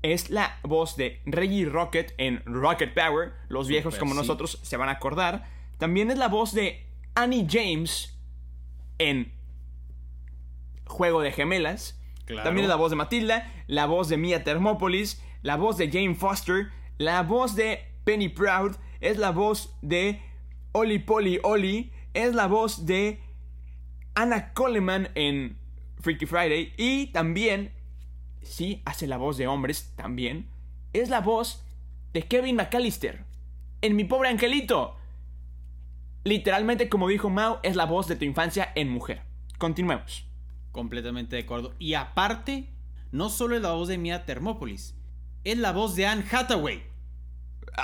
es la voz de Reggie Rocket en Rocket Power. Los viejos como nosotros se van a acordar. También es la voz de Annie James en Juego de Gemelas. También es la voz de Matilda, la voz de Mia Thermopolis, la voz de Jane Foster, la voz de Penny Proud, es la voz de Oli Polly Oli, es la voz de Anna Coleman en Freaky Friday y también sí hace la voz de hombres también, es la voz de Kevin McAllister en Mi Pobre Angelito. Literalmente, como dijo Mao, es la voz de tu infancia en mujer. Continuemos. Completamente de acuerdo. Y aparte, no solo es la voz de Mia Thermopolis, es la voz de Anne Hathaway.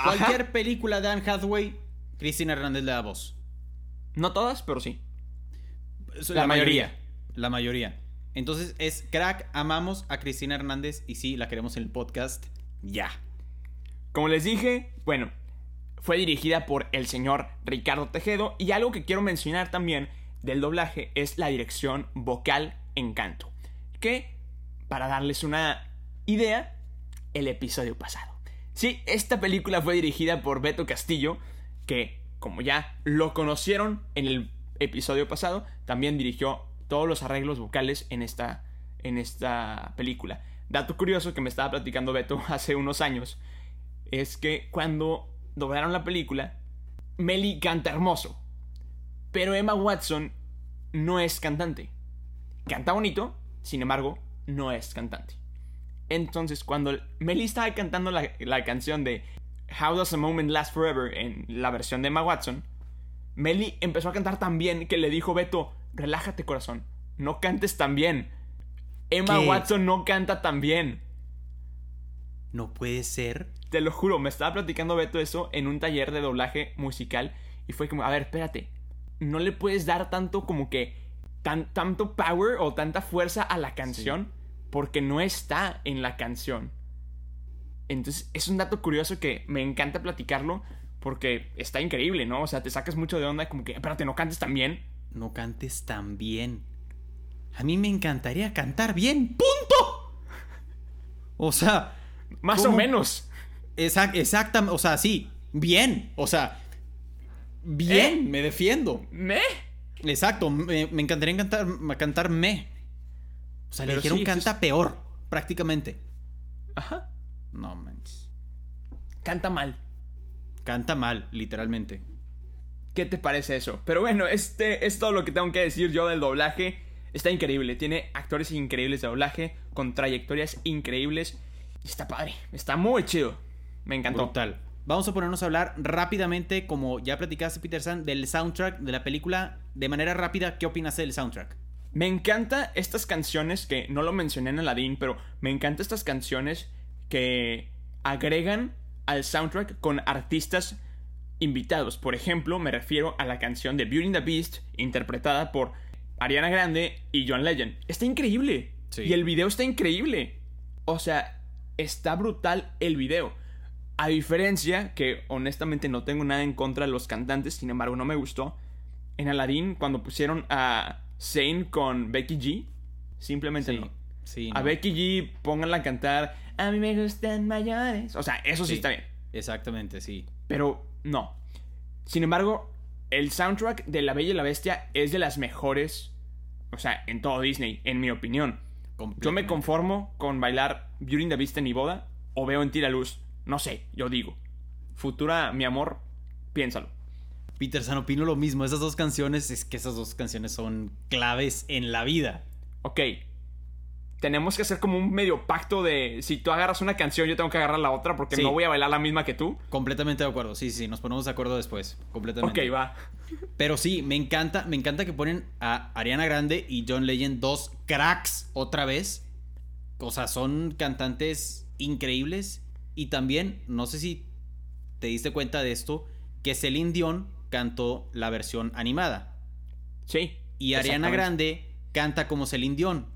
Cualquier película de Anne Hathaway, Cristina Hernández le da voz. No todas, pero sí. La, mayoría. La mayoría. Entonces es crack, amamos a Cristina Hernández y sí, la queremos en el podcast ya. Como les dije, bueno, fue dirigida por el señor Ricardo Tejedo y algo que quiero mencionar también del doblaje es la dirección vocal en canto. Que, para darles una idea, el episodio pasado. Sí, esta película fue dirigida por Beto Castillo, que, como ya lo conocieron en el episodio pasado, también dirigió todos los arreglos vocales en esta, en esta película. Dato curioso que me estaba platicando Beto hace unos años es que cuando doblaron la película, Melly canta hermoso, pero Emma Watson no es cantante. Canta bonito, sin embargo, no es cantante. Entonces, cuando Melly estaba cantando la, la canción de How Does a Moment Last Forever en la versión de Emma Watson, Melly empezó a cantar tan bien que le dijo Beto, relájate corazón, no cantes tan bien. Emma Watson no canta tan bien. No puede ser. Te lo juro, me estaba platicando Beto eso en un taller de doblaje musical y fue como, a ver, espérate, no le puedes dar tanto como que tan, tanto power o tanta fuerza a la canción porque no está en la canción. Entonces es un dato curioso que me encanta platicarlo porque está increíble, ¿no? O sea, te sacas mucho de onda como que, espérate, no cantes tan bien no cantes tan bien. A mí me encantaría cantar bien. ¡Punto! O sea. Más o menos. exactamente. O sea, sí. Bien. O sea. Bien. ¿Eh? Me defiendo. ¿Me? Exacto. Me, encantaría cantar, cantar me. O sea, le dijeron canta peor. Prácticamente. Ajá. No manches. Canta mal. Canta mal, literalmente. ¿Qué te parece eso? Pero bueno, este es todo lo que tengo que decir yo del doblaje. Está increíble, tiene actores increíbles de doblaje, con trayectorias increíbles. Está padre, está muy chido. Me encantó. Total. Vamos a ponernos a hablar rápidamente, como ya platicaste, Peter San, del soundtrack de la película. De manera rápida, ¿qué opinas del soundtrack? Me encanta estas canciones que no lo mencioné en Aladdin, pero me encanta estas canciones que agregan al soundtrack con artistas invitados. Por ejemplo, me refiero a la canción de Beauty and the Beast, interpretada por Ariana Grande y John Legend. Está increíble. Y el video está increíble. O sea, está brutal el video. A diferencia que honestamente no tengo nada en contra de los cantantes, sin embargo no me gustó. en Aladdin cuando pusieron a Zane con Becky G. Simplemente Sí, no. sí, A no. Becky G, pónganla a cantar. A mí me gustan mayores. O sea, eso sí, Sí. está bien. Exactamente, sí. Pero no. Sin embargo, el soundtrack de La Bella y la Bestia es de las mejores. O sea, en todo Disney, en mi opinión. Yo me conformo con bailar Beauty and the Beast en mi boda o veo en ti la luz. No sé, yo digo. Futura, mi amor, piénsalo. Peter San opino lo mismo. Esas dos canciones, es que esas dos canciones son claves en la vida. Ok. Tenemos que hacer como un medio pacto de si tú agarras una canción, yo tengo que agarrar la otra porque Sí. no voy a bailar la misma que tú. Completamente de acuerdo. Sí, sí, nos ponemos de acuerdo después. Completamente. Ok, va. Pero sí, me encanta, me encanta que ponen a Ariana Grande y John Legend dos cracks otra vez. O sea, son cantantes increíbles. Y también, no sé si te diste cuenta de esto, que Celine Dion cantó la versión animada. Sí. Y Ariana. Grande canta como Celine Dion.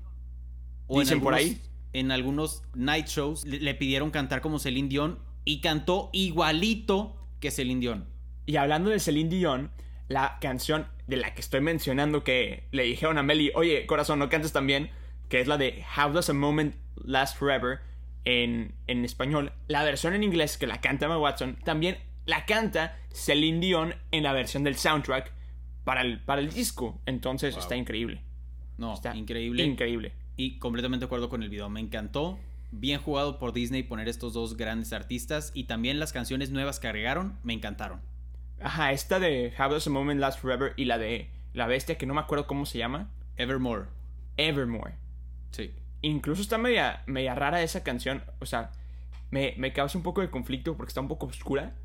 Dicen por ahí. En algunos night shows le, le pidieron cantar como Celine Dion y cantó igualito que Celine Dion. Y hablando de Celine Dion, la canción de la que estoy mencionando que le dijeron a Melly, oye, corazón, no cantes también, que es la de How Does a Moment Last Forever en, en español. La versión en inglés que la canta Emma Watson, también la canta Celine Dion en la versión del soundtrack para el, para el disco. Entonces Wow. está increíble. No, Está increíble. Increíble. Y completamente de acuerdo con el video. Me encantó. Bien jugado por Disney poner estos dos grandes artistas. Y también las canciones nuevas que agregaron me encantaron. Ajá, esta de How Does a Moment Last Forever y la de La Bestia, que no me acuerdo cómo se llama, Evermore. Evermore. Sí. Incluso está media, media rara esa canción. O sea, me, me causa un poco de conflicto porque está un poco oscura.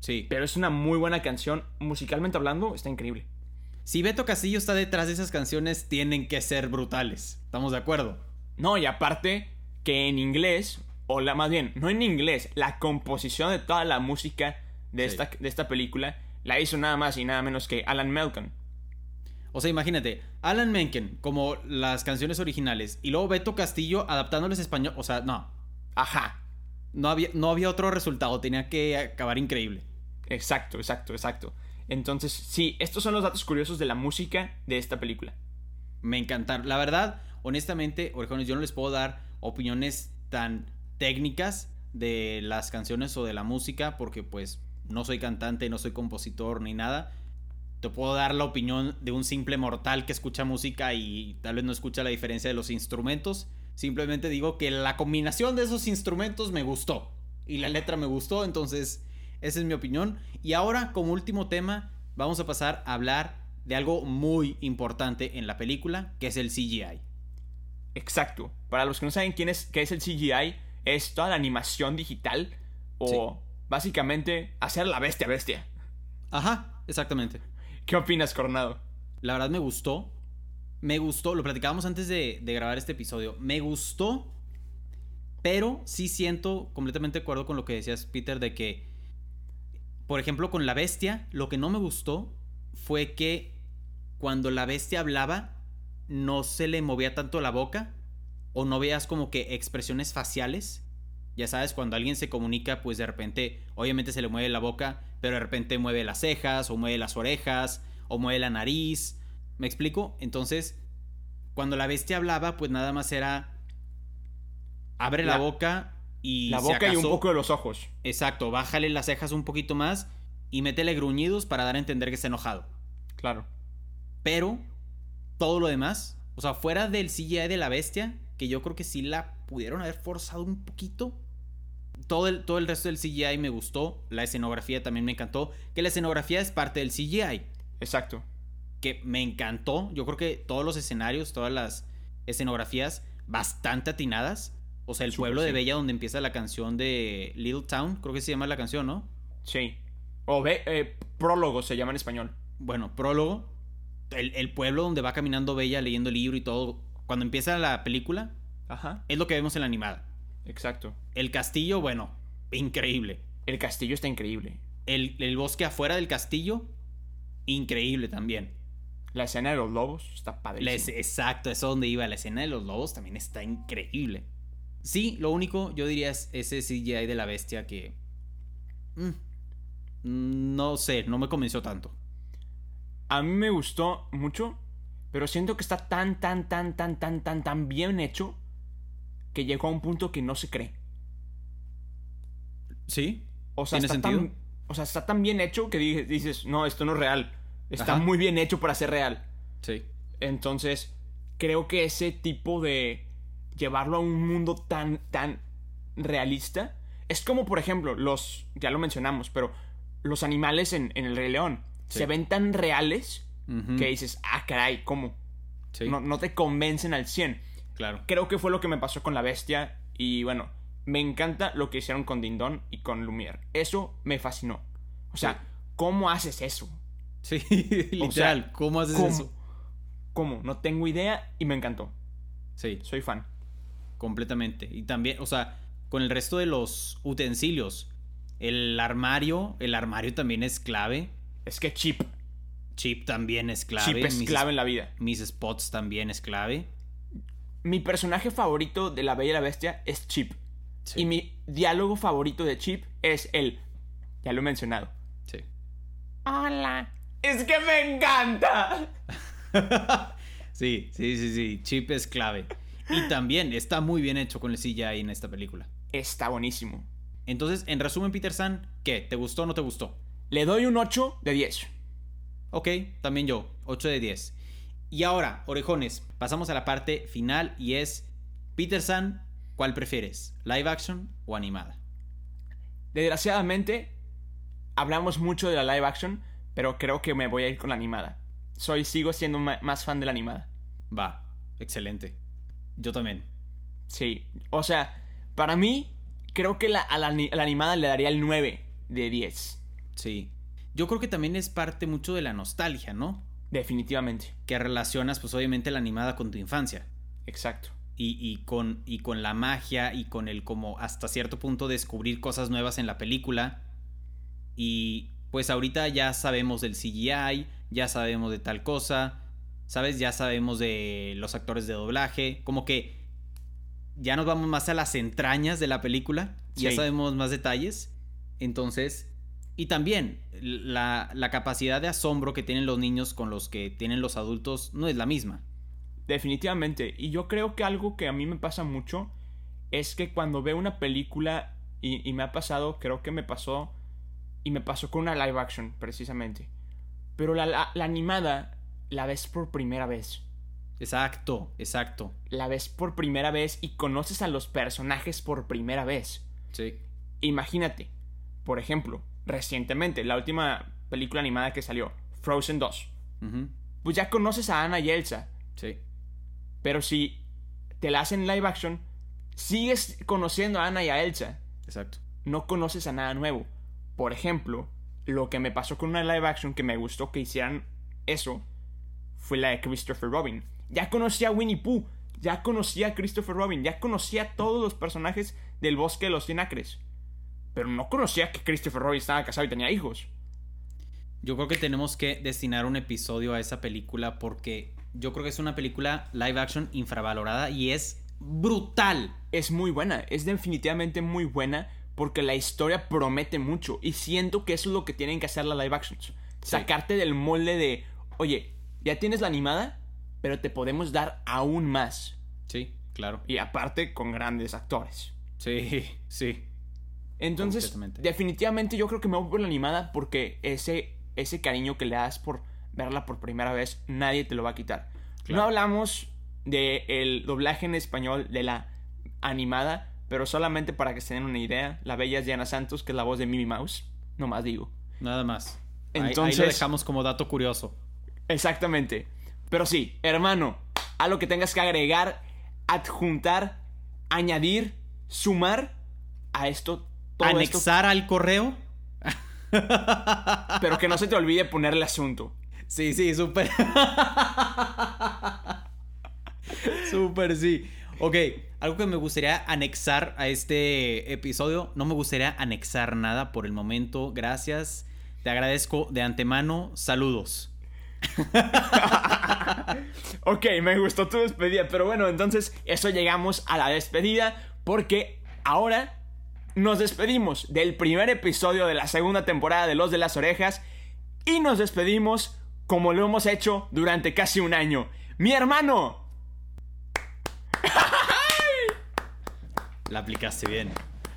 Sí. Pero es una muy buena canción. Musicalmente hablando, está increíble. Si Beto Castillo está detrás de esas canciones, tienen que ser brutales. ¿Estamos de acuerdo? No, y aparte que en inglés, o la más bien, no en inglés, la composición de toda la música de, Sí. esta, de esta película la hizo nada más y nada menos que Alan Melton. O sea, imagínate, Alan Menken como las canciones originales y luego Beto Castillo adaptándoles a español. O sea, no. Ajá. No había, no había otro resultado. Tenía que acabar increíble. Exacto, exacto, exacto. Entonces, sí, estos son los datos curiosos de la música de esta película. Me encantaron. La verdad, honestamente, orejones, yo no les puedo dar opiniones tan técnicas de las canciones o de la música porque pues no soy cantante, no soy compositor ni nada. Te puedo dar la opinión de un simple mortal que escucha música y tal vez no escucha la diferencia de los instrumentos. Simplemente digo que la combinación de esos instrumentos me gustó y la letra me gustó, entonces esa es mi opinión. Y ahora, como último tema, vamos a pasar a hablar de algo muy importante en la película, que es el CGI. Exacto. Para los que no saben quién es, qué es el CGI, es toda la animación digital o básicamente hacer la bestia bestia. Ajá, exactamente. ¿Qué opinas, Coronado? La verdad me gustó. Me gustó, lo platicábamos antes de, de grabar este episodio. Me gustó, pero sí siento completamente de acuerdo con lo que decías, Peter, de que, por ejemplo, con la bestia, lo que no me gustó fue que cuando la bestia hablaba, no se le movía tanto la boca o no veas como que expresiones faciales. Ya sabes, cuando alguien se comunica, pues de repente, obviamente se le mueve la boca, pero de repente mueve las cejas, o mueve las orejas, o mueve la nariz. ¿Me explico? Entonces, cuando la bestia hablaba, pues nada más era. Abre la, La- boca y. la si boca y un poco de los ojos. Exacto, bájale las cejas un poquito más y métele gruñidos para dar a entender que está enojado. Claro. Pero todo lo demás, o sea, fuera del CGI de la bestia, que yo creo que sí la pudieron haber forzado un poquito. Todo el, todo el resto del CGI me gustó. La escenografía también me encantó. Que la escenografía es parte del CGI. Exacto. Que me encantó. Yo creo que todos los escenarios, todas las escenografías, bastante atinadas. O sea, el pueblo de sí. Bella, donde empieza la canción de Little Town, creo que se llama la canción, ¿no? Sí. O ve, eh, prólogo se llama en español. bueno, prólogo, el, el pueblo donde va caminando Bella leyendo el libro y todo, cuando empieza la película, Ajá. es lo que vemos en la animada. Exacto. El castillo, bueno, increíble. El castillo está increíble. El, el bosque afuera del castillo, increíble también. La escena de los lobos está padrísima. exacto, eso es donde iba. La escena de los lobos también está increíble. Sí, lo único, yo diría, es ese CGI de la bestia que... mm, no sé, no me convenció tanto. A mí me gustó mucho, pero siento que está tan, tan, tan, tan, tan, tan, tan bien hecho que llegó a un punto que no se cree. ¿Sí? O sea, ¿Tiene está sentido? tan, o sea, está tan bien hecho que di- dices, no, esto no es real. Está Ajá. muy bien hecho para ser real. Sí. Entonces, creo que ese tipo de llevarlo a un mundo tan, tan realista es como, por ejemplo, los, ya lo mencionamos, pero los animales en, en el Rey León Sí. se ven tan reales que dices, ah, caray, ¿cómo? Sí, No, no te convencen al 100. claro. Creo que fue lo que me pasó con la bestia y bueno, me encanta lo que hicieron con Dindon y con Lumière. Eso me fascinó. O sea, Sí. ¿cómo haces eso? Sí, literal. ¿Cómo haces ¿Cómo? eso? ¿Cómo? No tengo idea y me encantó. Sí, Soy fan. Completamente. Y también, o sea, con el resto de los utensilios, el armario, el armario también es clave. Es que Chip, Chip también es clave. Chip es mis, clave en la vida. mis spots también es clave. Mi personaje favorito de La Bella y la Bestia es Chip. Sí, Y mi diálogo favorito de Chip es el... Ya lo he mencionado. sí. Hola. Es que me encanta. sí, sí, sí, sí. Chip es clave. Y también está muy bien hecho con el CGI en esta película. Está buenísimo. Entonces, en resumen, Peter San, ¿qué? ¿Te gustó o no te gustó? Le doy un 8 de 10. Ok, también yo, 8 de 10. Y ahora, orejones, pasamos a la parte final y es, Peter San, ¿cuál prefieres? ¿Live action o animada? Desgraciadamente, hablamos mucho de la live action, pero creo que me voy a ir con la animada. Soy, sigo siendo más fan de la animada. Va, excelente. Yo también. Sí, o sea, para mí, creo que la- a, la, ani- a la animada le daría el 9 de 10. Sí. Yo creo que también es parte mucho de la nostalgia, ¿no? Definitivamente. Que relacionas, pues obviamente, la animada con tu infancia. Exacto. Y, y con, y con la magia y con el como hasta cierto punto descubrir cosas nuevas en la película. Y pues ahorita ya sabemos del CGI, ya sabemos de tal cosa, ¿sabes? Ya sabemos de los actores de doblaje, como que ya nos vamos más a las entrañas de la película, ya sabemos más detalles. Entonces, y también la, la capacidad de asombro que tienen los niños con los que tienen los adultos no es la misma. Definitivamente. Y yo creo que algo que a mí me pasa mucho es que cuando veo una película y, y me ha pasado, creo que me pasó y me pasó con una live action precisamente. Pero la, la- la animada la ves por primera vez. Exacto, exacto. La ves por primera vez y conoces a los personajes por primera vez. Sí. Imagínate, por ejemplo, recientemente, la última película animada que salió, Frozen 2. Ujú, Pues ya conoces a Anna y Elsa. Sí. Pero si te la hacen live action, sigues conociendo a Anna y a Elsa. Exacto. No conoces a nada nuevo. Por ejemplo, lo que me pasó con una live action que me gustó que hicieran eso fue la de Christopher Robin. Ya conocía a Winnie Pooh, ya conocía a Christopher Robin, ya conocía a todos los personajes del bosque de los cien acres. Pero no conocía que Christopher Robin estaba casado y tenía hijos. Yo creo que tenemos que destinar un episodio a esa película porque yo creo que es una película live action infravalorada y es brutal. es muy buena, es definitivamente muy buena porque la historia promete mucho y siento que eso es lo que tienen que hacer las live actions. Sacarte del molde de, oye, ya tienes la animada, pero te podemos dar aún más. Sí, claro. Y aparte con grandes actores. Sí, sí. Entonces, definitivamente yo creo que me voy por la animada porque ese, ese cariño que le das por verla por primera vez, nadie te lo va a quitar. Claro. No hablamos del doblaje en español de la animada, pero solamente para que se den una idea, la bella es Diana Santos, que es la voz de Mimi Mouse, no más digo. Nada más. Ahí- ahí, Entonces- lo dejamos como dato curioso. Exactamente. Pero sí, hermano, algo que tengas que agregar, adjuntar, añadir, sumar a esto, todo esto, Anexar al correo. pero que no se te olvide ponerle asunto. Sí, sí, súper. súper, sí. Ok, algo que me gustaría anexar a este episodio. No me gustaría anexar nada por el momento. Gracias. Te agradezco de antemano. Saludos. Ok, me gustó tu despedida, pero bueno, entonces eso llegamos a la despedida porque ahora nos despedimos del primer episodio de la segunda temporada de Los de las Orejas y nos despedimos como lo hemos hecho durante casi un año. Mi hermano. La aplicaste bien.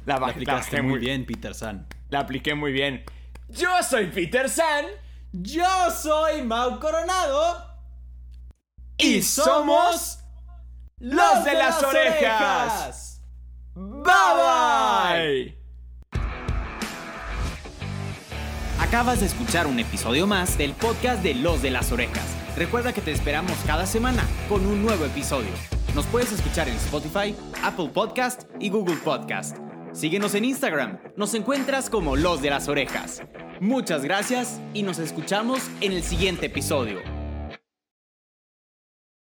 La, La aplicaste muy bien, Peter San. La apliqué muy bien. Yo soy Peter San. Yo soy Mau Coronado. Y somos los de las orejas. Bye bye. Acabas de escuchar un episodio más del podcast de Los de las Orejas. Recuerda que te esperamos cada semana con un nuevo episodio. Nos puedes escuchar en Spotify, Apple Podcast y Google Podcast. Síguenos en Instagram. Nos encuentras como Los de las Orejas. Muchas gracias y nos escuchamos en el siguiente episodio.